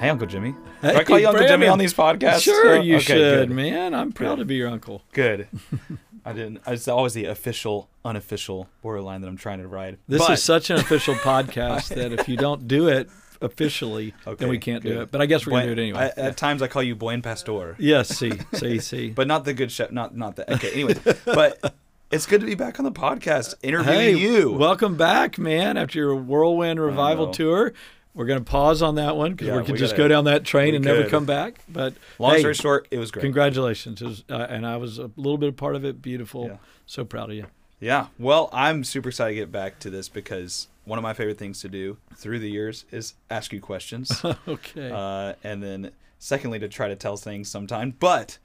Hey, Uncle Jimmy. Hey, Do I call you Uncle Jimmy on these podcasts? Sure, Uh, you okay, should, good. man. I'm proud to be your uncle. Good. I didn't. It's always the official, unofficial borderline that I'm trying to ride. This But- is such an official podcast that if you don't do it officially, Okay, then we can't do it. But I guess we're Buen- gonna do it anyway. I- at times, I call you Buen Pastor, yes, see, see, see. but not the good chef. Not not the. Okay. Anyways, but it's good to be back on the podcast interviewing hey, you. welcome back, man. After your whirlwind revival tour, we're gonna pause on that one because Yeah, we could we just gotta- go down that train and never come back. But Long hey, story short, it was great. congratulations, It was, uh, and I was a little bit a part of it. Beautiful. Yeah. So proud of you. Yeah. Well, I'm super excited to get back to this because one of my favorite things to do through the years is ask you questions. okay. uh, and then secondly to try to tell things sometime but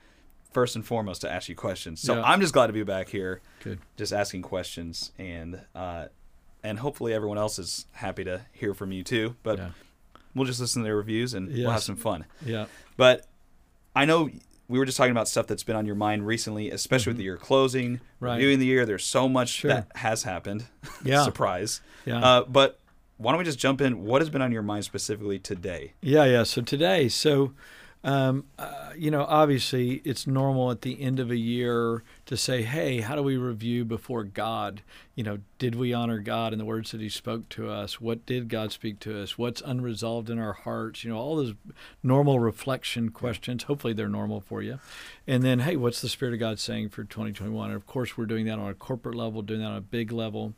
first and foremost to ask you questions so Yeah. i'm just glad to be back here Good. just asking questions and uh, and hopefully everyone else is happy to hear from you too but Yeah. we'll just listen to their reviews and we'll have some fun Yeah. but i know we were just talking about stuff that's been on your mind recently especially with the year closing Mm-hmm. Right. reviewing the year there's so much Sure. that has happened Yeah. surprise Yeah. uh, but why don't we just jump in what has been on your mind specifically today Yeah, yeah. So today, so um, uh, you know, obviously, it's normal at the end of a year to say, "Hey, how do we review before God? You know, did we honor God in the words that He spoke to us? What did God speak to us? What's unresolved in our hearts? You know, all those normal reflection questions. Hopefully, they're normal for you. And then, hey, what's the Spirit of God saying for 2021? And of course, we're doing that on a corporate level, doing that on a big level.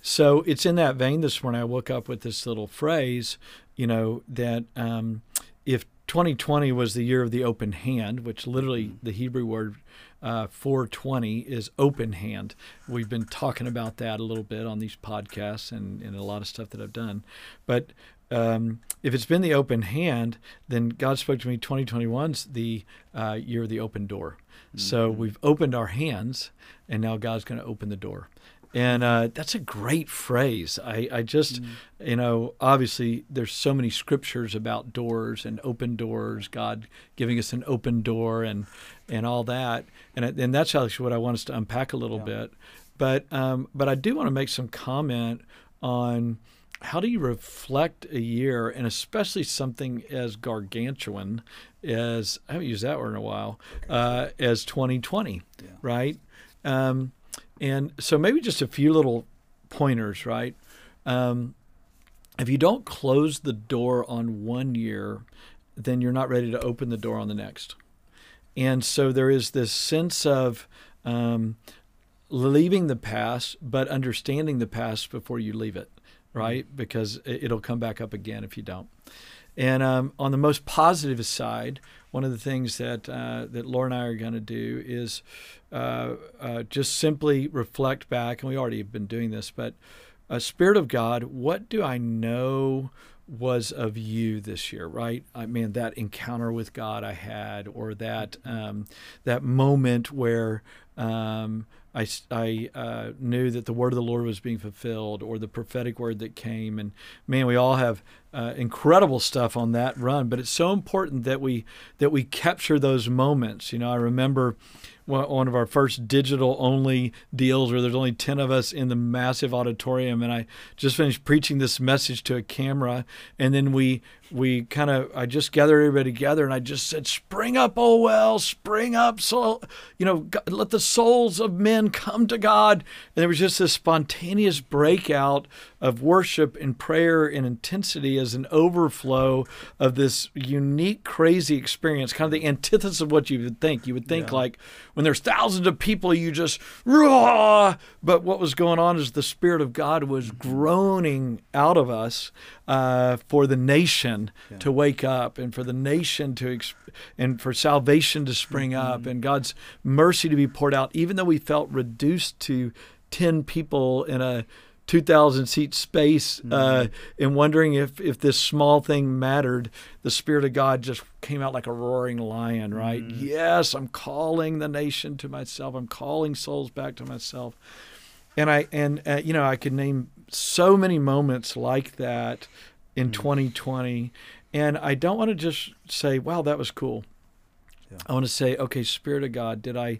So it's in that vein this morning. I woke up with this little phrase, you know, that um, if 2020 was the year of the open hand, which literally the Hebrew word uh, 420 is open hand. We've been talking about that a little bit on these podcasts and, and a lot of stuff that I've done. But um, if it's been the open hand, then God spoke to me 2021's the uh, year of the open door. So we've opened our hands, and now God's going to open the door. And uh, that's a great phrase. I, I just, you know, obviously there's so many scriptures about doors and open doors, God giving us an open door and and all that. And and that's actually what I want us to unpack a little bit. But um, but I do want to make some comment on how do you reflect a year, and especially something as gargantuan as I haven't used that word in a while, uh, as 2020, right? Um, and so maybe just a few little pointers, right? Um, if you don't close the door on one year, then you're not ready to open the door on the next. And so there is this sense of um, leaving the past, but understanding the past before you leave it, right? Because it- it'll come back up again if you don't. And um, on the most positive side, one of the things that uh, that Laura and I are going to do is uh, uh, just simply reflect back, and we already have been doing this, but uh, Spirit of God, what do I know was of you this year? Right? I mean, that encounter with God I had, or that um, that moment where um, I, I, uh, knew that the word of the Lord was being fulfilled, or the prophetic word that came. And man, we all have uh, incredible stuff on that run. But it's so important that we that we capture those moments. You know, I remember one of our first digital only deals where there's only 10 of us in the massive auditorium and I just finished preaching this message to a camera and then we we kind of I just gathered everybody together and I just said spring up oh well spring up soul you know God, let the souls of men come to God and there was just this spontaneous breakout of worship and prayer and intensity as an overflow of this unique crazy experience kind of the antithesis of what you would think. You would think like when there's thousands of people you just raw but what was going on is the spirit of god was groaning out of us uh, for the nation to wake up and for the nation to ex- and for salvation to spring up and god's mercy to be poured out even though we felt reduced to 10 people in a 2,000 seat space uh, and wondering if, if this small thing mattered, the Spirit of God just came out like a roaring lion, right? Yes, I'm calling the nation to myself. I'm calling souls back to myself. And I and uh, you know I could name so many moments like that in 2020, and I don't want to just say, "Wow, that was cool." Yeah. I want to say, "Okay, Spirit of God, did I?"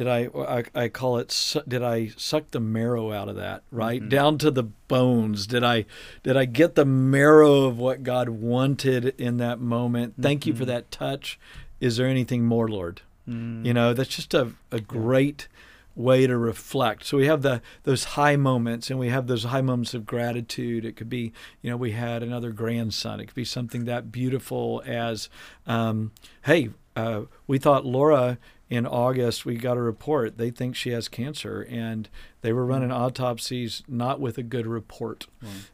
Did I, I? I call it. su- Did I suck the marrow out of that, right down to the bones? Did I? Did I get the marrow of what God wanted in that moment? Thank you for that touch. Is there anything more, Lord? You know, that's just a, a great way to reflect. So we have the those high moments and we have those high moments of gratitude. It could be, you know, we had another grandson. It could be something that beautiful as, um, hey, uh, we thought Laura in August we got a report they think she has cancer and they were running autopsies not with a good report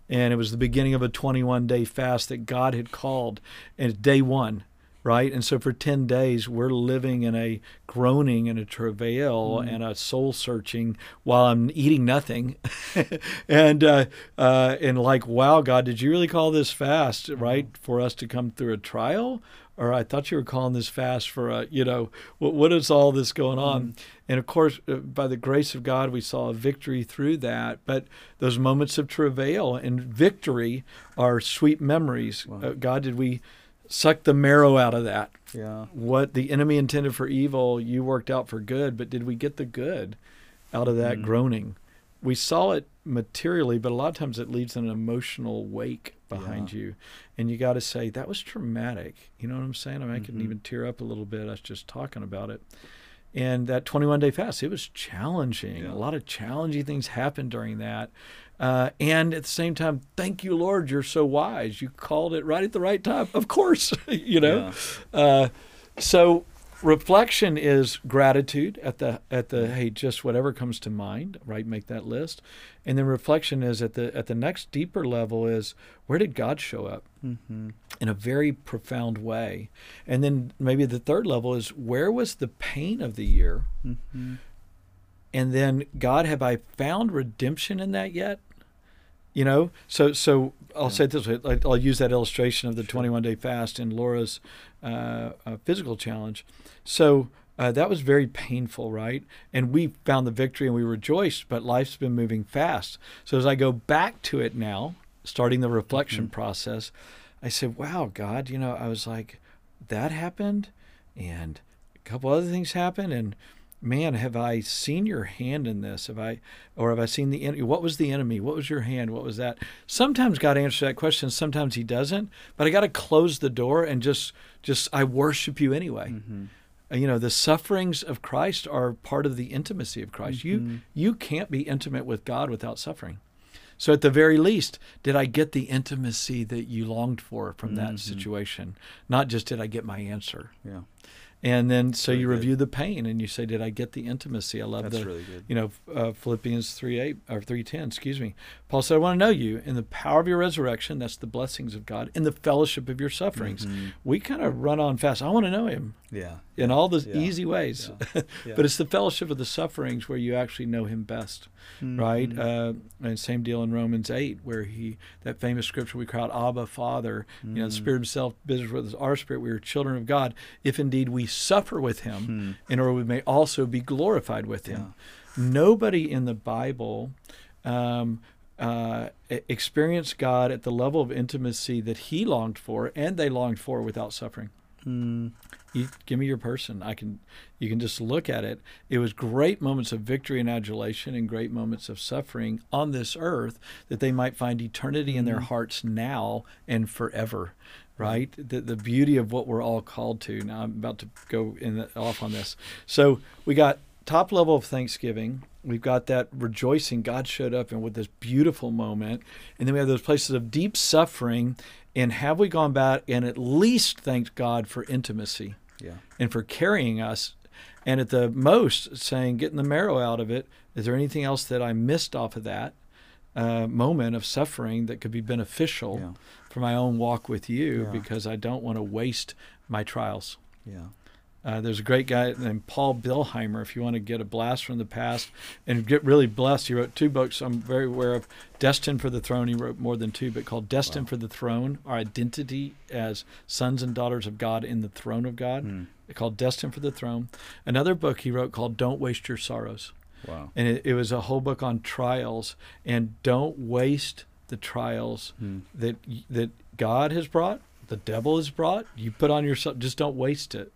and it was the beginning of a 21 day fast that God had called and it's day 1 right? And so for 10 days, we're living in a groaning and a travail and a soul searching while I'm eating nothing. and, uh, uh, and like, wow, God, did you really call this fast, right? For us to come through a trial? Or I thought you were calling this fast for a, you know, what, what is all this going on? And of course, uh, by the grace of God, we saw a victory through that. But those moments of travail and victory are sweet memories. Uh, God, did we suck the marrow out of that? Yeah. What the enemy intended for evil, you worked out for good. But did we get the good out of that groaning? We saw it materially, but a lot of times it leaves an emotional wake behind you. And you got to say, that was traumatic. You know what I'm saying? I, mean, I can even tear up a little bit. i was just talking about it. And that 21 day fast, it was challenging. Yeah. A lot of challenging things happened during that. Uh, and at the same time, thank you, Lord, you're so wise. You called it right at the right time. Of course, you know. Uh, so reflection is gratitude at the at the hey just whatever comes to mind right? Make that list. And then reflection is at the at the next deeper level is where did god show up? Mm-hmm. in a very profound way. And then maybe the third level is where was the pain of the year? Mm-hmm. and then god have i found redemption in that yet you know? So so i'll say this way like, i'll use that illustration of the 21 day fast and laura's uh, uh, physical challenge. So uh, that was very painful right? And we found the victory and we rejoiced but life's been moving fast. So as i go back to it now starting the reflection process i said wow god you know i was like that happened and a couple other things happened and man have i seen your hand in this? Have i or have i seen the enemy what was the enemy? What was your hand? What was that? Sometimes god answers that question sometimes he doesn't but i got to close the door and just just i worship you anyway. Mm-hmm. Uh, you know the sufferings of christ are part of the intimacy of christ. You mm-hmm. you can't be intimate with god without suffering. So at the very least did i get the intimacy that you longed for from that mm-hmm. situation? Not just did i get my answer. Yeah. And then so Really you good. review the pain and you say, did I get the intimacy? I love That's the, really good. you know, uh, Philippians 3 8 or 3.10, excuse me. Paul said, I want to know you in the power of your resurrection. That's the blessings of God in the fellowship of your sufferings. Mm-hmm. We kind of run on fast. I want to know him Yeah. In all the Yeah. easy ways. Yeah. but it's the fellowship of the sufferings where you actually know him best, right? Mm-hmm. Uh, and same deal in Romans 8, where he, that famous scripture we cry out, Abba, Father, you know, the Mm. Spirit himself business with us, our spirit. We are children of God, if indeed we suffer with him, in order we may also be glorified with him. Nobody in the Bible um, uh, e- experienced God at the level of intimacy that he longed for and they longed for without suffering Mm. You give me your person. I can you can just look at it. It was great moments of victory and adulation and great moments of suffering on this earth that they might find eternity in their mm-hmm. hearts now and forever mm-hmm. right? The, the beauty of what we're all called to. Now i'm about to go in the, off on this. So we got top level of thanksgiving. We've got that rejoicing. God showed up and with this beautiful moment. And then we have those places of deep suffering. And have we gone back and at least thanked god for intimacy Yeah. and for carrying us and at the most saying getting the marrow out of it is there anything else that i missed off of that uh, moment of suffering that could be beneficial Yeah. for my own walk with you Yeah. because i don't want to waste my trials Yeah. Uh, there's a great guy named Paul Billheimer. If you want to get a blast from the past and get really blessed, he wrote two books I'm very aware of. Destined for the Throne, he wrote more than two, but called Destined wow. for the Throne Our Identity as Sons and Daughters of God in the Throne of God, mm. called Destined for the Throne. Another book he wrote called Don't Waste Your Sorrows. Wow. And it, it was a whole book on trials and don't waste the trials mm. that that God has brought, the devil has brought. You put on yourself, just don't waste it.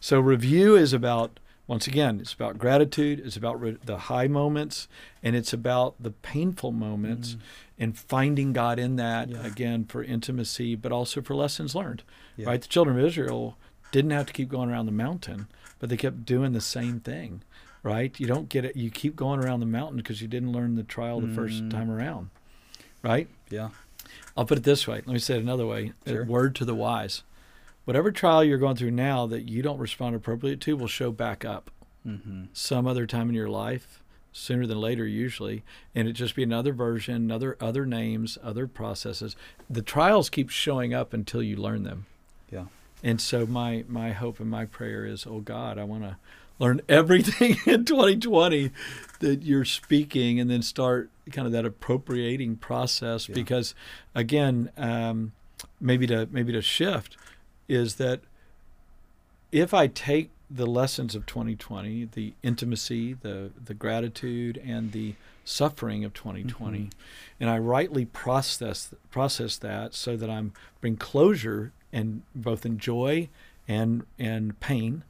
So review is about once again, it's about gratitude, it's about re- the high moments, and it's about the painful moments mm. and finding God in that yeah. again for intimacy, but also for lessons learned. Yeah. Right? The children of Israel didn't have to keep going around the mountain, but they kept doing the same thing. Right? You don't get it. You keep going around the mountain because you didn't learn the trial the mm. first time around. Right? Yeah. I'll put it this way. Let me say it another way. Sure. Word to the wise whatever trial you're going through now that you don't respond appropriately to will show back up mm-hmm. some other time in your life sooner than later usually and it just be another version another other names other processes the trials keep showing up until you learn them yeah and so my my hope and my prayer is oh god i want to learn everything in 2020 that you're speaking and then start kind of that appropriating process yeah. because again um, maybe to maybe to shift is that if I take the lessons of 2020, the intimacy, the the gratitude, and the suffering of 2020, mm-hmm. and I rightly process process that so that I'm bring closure and both in joy and and pain,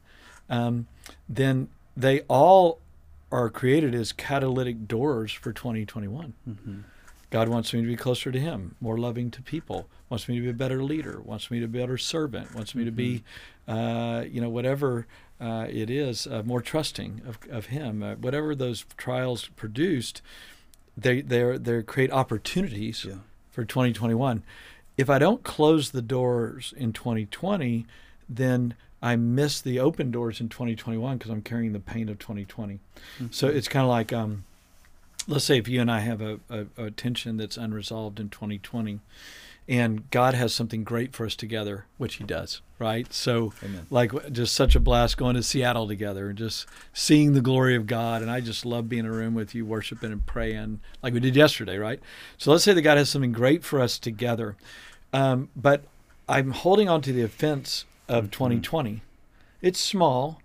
um, then they all are created as catalytic doors for 2021. Mm-hmm. God wants me to be closer to Him, more loving to people, wants me to be a better leader, wants me to be a better servant, wants me to be, mm-hmm. uh, you know, whatever uh, it is, uh, more trusting of, of Him. Uh, whatever those trials produced, they they they create opportunities yeah. for 2021. If I don't close the doors in 2020, then I miss the open doors in 2021 because I'm carrying the pain of 2020. Mm-hmm. So it's kind of like. Um, let's say if you and I have a, a, a, tension that's unresolved in 2020, and God has something great for us together, which He does, right? So, Amen. like, just such a blast going to Seattle together and just seeing the glory of God. And I just love being in a room with you, worshiping and praying, like we did yesterday, right? So, let's say that God has something great for us together, um, but I'm holding on to the offense of mm-hmm. 2020. It's small,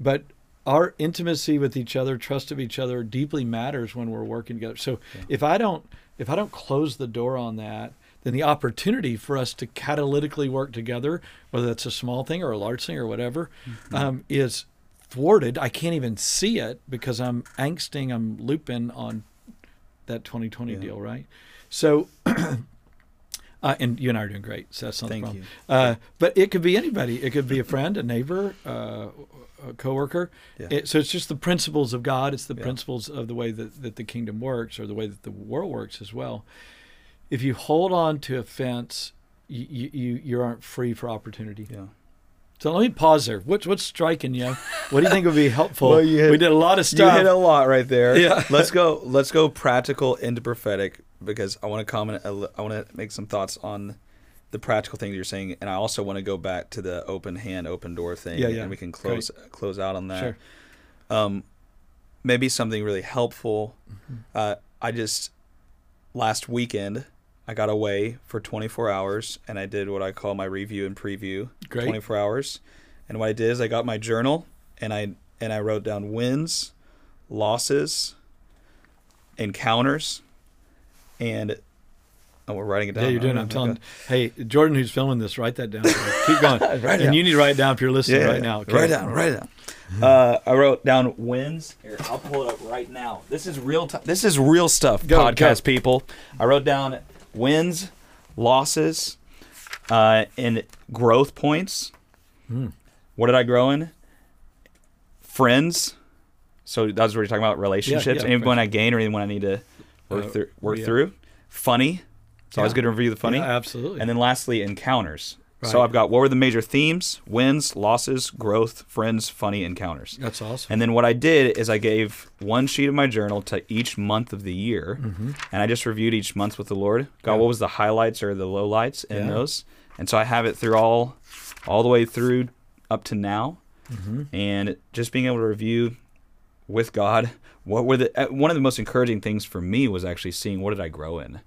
but our intimacy with each other, trust of each other, deeply matters when we're working together. So yeah. if I don't if I don't close the door on that, then the opportunity for us to catalytically work together, whether that's a small thing or a large thing or whatever, mm-hmm. um, is thwarted. I can't even see it because I'm angsting, I'm looping on that 2020 yeah. deal, right? So. Uh, and you and I are doing great, so that's not Thank the problem. Uh, but it could be anybody. It could be a friend, a neighbor, uh, a coworker. Yeah. It, so it's just the principles of God. It's the yeah. principles of the way that, that the kingdom works or the way that the world works as well. If you hold on to offense, you you, you aren't free for opportunity. Yeah. So let me pause there. What's what's striking you? What do you think would be helpful? well, hit, we did a lot of stuff. You hit a lot right there. Yeah. let's go. Let's go practical into prophetic because I want to comment. I want to make some thoughts on the practical things you're saying, and I also want to go back to the open hand, open door thing. Yeah, yeah. And we can close Great. close out on that. Sure. Um, maybe something really helpful. Mm-hmm. Uh, I just last weekend I got away for 24 hours and I did what I call my review and preview. Great. 24 hours. And what I did is I got my journal and I and I wrote down wins, losses, encounters, and Oh, we're writing it down. Yeah, you're doing. I'm telling. Hey, Jordan, who's filming this, write that down. Keep going. write and you need to write it down if you're listening yeah, right now. Okay? Write it down. Write it down. Uh, I wrote down wins. Here, I'll pull it up right now. This is real. T- this is real stuff, go, podcast go. people. I wrote down wins, losses, uh, and growth points. Hmm. What did I grow in? Friends. So that's what you're talking about relationships. Yeah, yeah, anyone I gain or anyone I need to work, uh, through, work yeah. through. Funny it's always good to review the funny. Yeah, absolutely. And then lastly, encounters. Right. So I've got what were the major themes? Wins, losses, growth, friends, funny encounters. That's awesome. And then what I did is I gave one sheet of my journal to each month of the year, mm-hmm. and I just reviewed each month with the Lord. God, yeah. what was the highlights or the lowlights in yeah. those? And so I have it through all, all the way through up to now. and just being able to review with God what were the uh, one of the most encouraging things for me was actually seeing what did I grow in.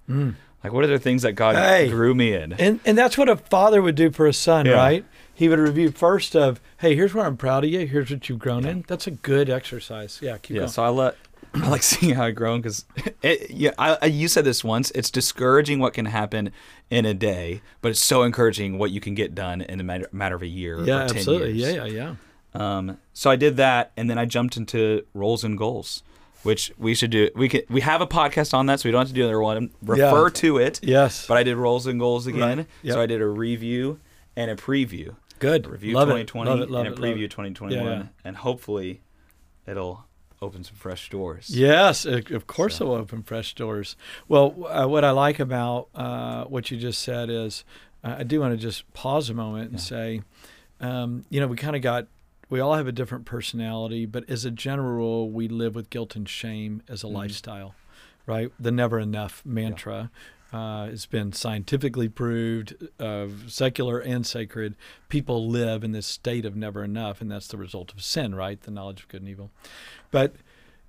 Like what are the things that God Hey. grew me in? And and that's what a father would do for a son, Yeah. right? He would review first of, hey, here's where I'm proud of you. Here's what you've grown in. That's a good exercise. Yeah, keep yeah, going. so I let I like seeing how I've grown because yeah, I, I you said this once. It's discouraging what can happen in a day, but it's so encouraging what you can get done in a matter, matter of a year. yeah, or 10 absolutely. Years. Yeah, yeah, yeah. Um, so I did that, and then I jumped into roles and goals, which we should do. We could we have a podcast on that, so we don't have to do another one. Refer Yeah. to it. Yes. But I did roles and goals again. Right. Yep. So I did a review and a preview. Good. A review love 2020 it. Love it. Love and a preview it. 2021, Yeah, and hopefully it'll open some fresh doors. Yes, of course So- it will open fresh doors. Well, uh, what I like about uh, what you just said is uh, I do want to just pause a moment and Yeah. say, um, you know, we kind of got, we all have a different personality, but as a general rule, we live with guilt and shame as a Mhm. lifestyle, right? The never enough mantra. Uh, it's been scientifically proved, uh, secular and sacred. People live in this state of never enough, and that's the result of sin, right? The knowledge of good and evil. But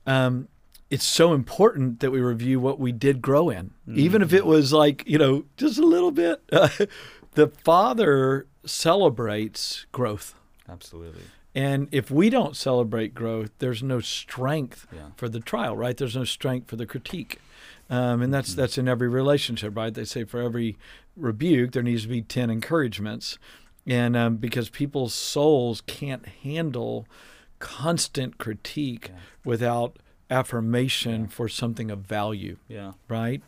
um, it's so important that we review what we did grow in, even if it was like you know just a little bit. the Father celebrates growth, Absolutely. And if we don't celebrate growth, there's no strength Yeah. for the trial, right? There's no strength for the critique, um, and that's that's in every relationship, right? They say for every rebuke there needs to be ten encouragements, and um, because people's souls can't handle constant critique Yeah. without affirmation Yeah. for something of value, Yeah. right?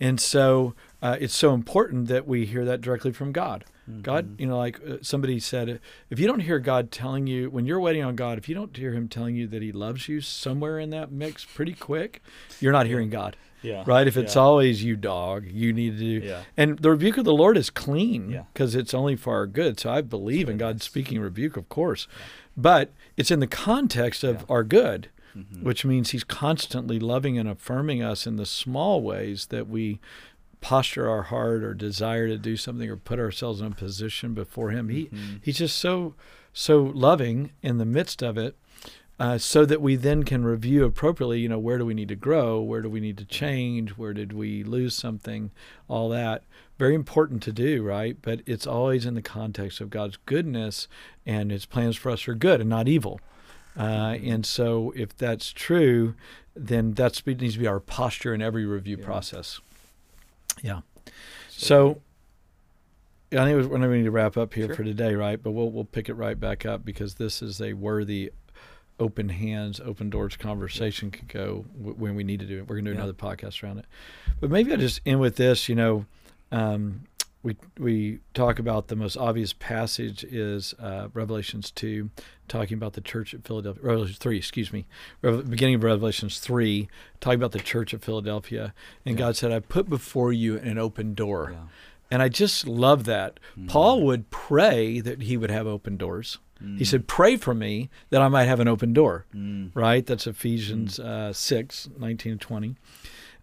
And so uh, it's so important that we hear that directly from God. God, Mhm. you know, like uh, somebody said, if you don't hear God telling you, when you're waiting on God, if you don't hear Him telling you that He loves you somewhere in that mix pretty quick, you're not hearing God, Yeah. right? If it's yeah. always you, dog, you need to do. Yeah. And the rebuke of the Lord is clean Yeah. because it's only for our good. So I believe in really God speaking rebuke, of course. But it's in the context of Yeah. our good, Mhm. which means He's constantly loving and affirming us in the small ways that we posture our heart or desire to do something or put ourselves in a position before Him. He Mhm. He's just so so loving in the midst of it. Uh, so that we then can review appropriately, you know, where do we need to grow? Where do we need to change? Where did we lose something? All that. Very important to do, right? But it's always in the context of God's goodness and His plans for us are good and not evil. Uh, and so, if that's true, then that needs to be our posture in every review Yeah. process. Yeah. So, I think was- we're going to need to wrap up here Sure. for today, right? But we'll we'll pick it right back up because this is a worthy, open hands, open doors conversation could go w- when we need to do it. We're going to do Yeah. another podcast around it. But maybe I'll just end with this. You know, um, we we talk about the most obvious passage is uh, Revelations two, talking about the church at Philadelphia. Revelation three, excuse me, beginning of Revelations three, talking about the church at Philadelphia, and Yeah. God said, "I put before you an open door." Yeah. And I just love that. Mm. Paul would pray that he would have open doors. He Mm. said, Pray for me that I might have an open door, Mm. right? That's Ephesians uh, 6, 19 and 20.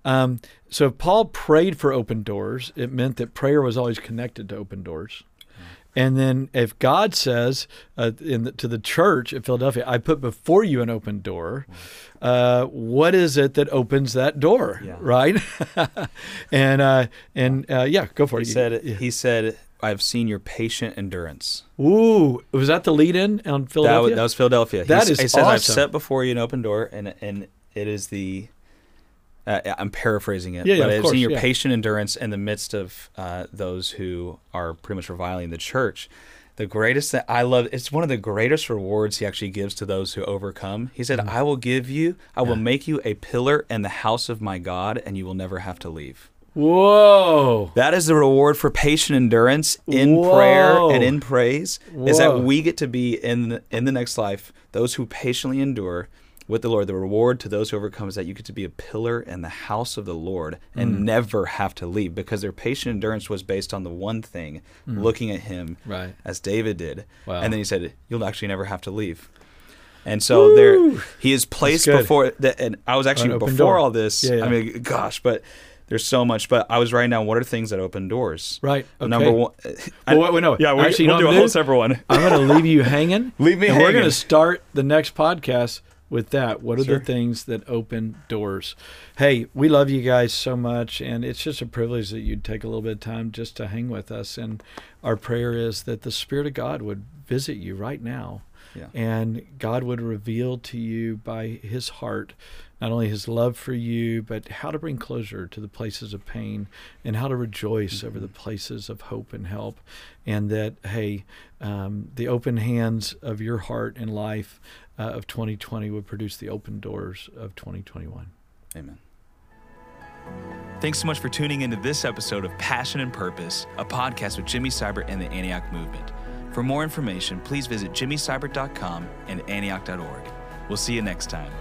Um, so if Paul prayed for open doors, it meant that prayer was always connected to open doors. And then if God says uh, in the, to the church at Philadelphia, I put before you an open door, uh, what is it that opens that door, Yeah. right? and uh, and uh, yeah, go for He it. said, Yeah. he said, I've seen your patient endurance. Ooh, was that the lead in on That Philadelphia? was, that was Philadelphia. That he, is he says, I've set before you an open door, and and it is the. Uh, I'm paraphrasing it, Yeah, yeah, but of I've course, seen your yeah. patient endurance in the midst of uh, those who are pretty much reviling the church. The greatest that I love, it's one of the greatest rewards he actually gives to those who overcome. He said, Mm. I will give you, I will make you a pillar in the house of my God, and you will never have to leave. Whoa. That is the reward for patient endurance in Whoa. prayer and in praise. Is that we get to be in the, in the next life those who patiently endure with the Lord. The reward to those who overcome is that you get to be a pillar in the house of the Lord and Mm. never have to leave because their patient endurance was based on the one thing, looking at Him Right. as David did. Mm. Wow. And then he said, "You'll actually never have to leave." And so there, he is placed before. The, and I was actually before door. all this. Yeah, yeah. I mean, gosh, but there's so much. But I was writing down what are things that open doors. Right. Okay. Number one. Well, wait, no. Yeah, we're, Actually, we'll do a I'm whole separate one. I'm going to leave you hanging. Leave me and We're going to start the next podcast with that. What are Sure. the things that open doors? Hey, we love you guys so much, and it's just a privilege that you'd take a little bit of time just to hang with us. And our prayer is that the Spirit of God would visit you right now, Yeah. and God would reveal to you by His heart not only His love for you, but how to bring closure to the places of pain and how to rejoice over the places of hope and help. And that, hey, um, the open hands of your heart and life uh, of 2020 would produce the open doors of 2021. Amen. Thanks so much for tuning into this episode of Passion and Purpose, a podcast with Jimmy Seibert and the Antioch Movement. For more information, please visit jimmyseibert.com and antioch.org. We'll see you next time.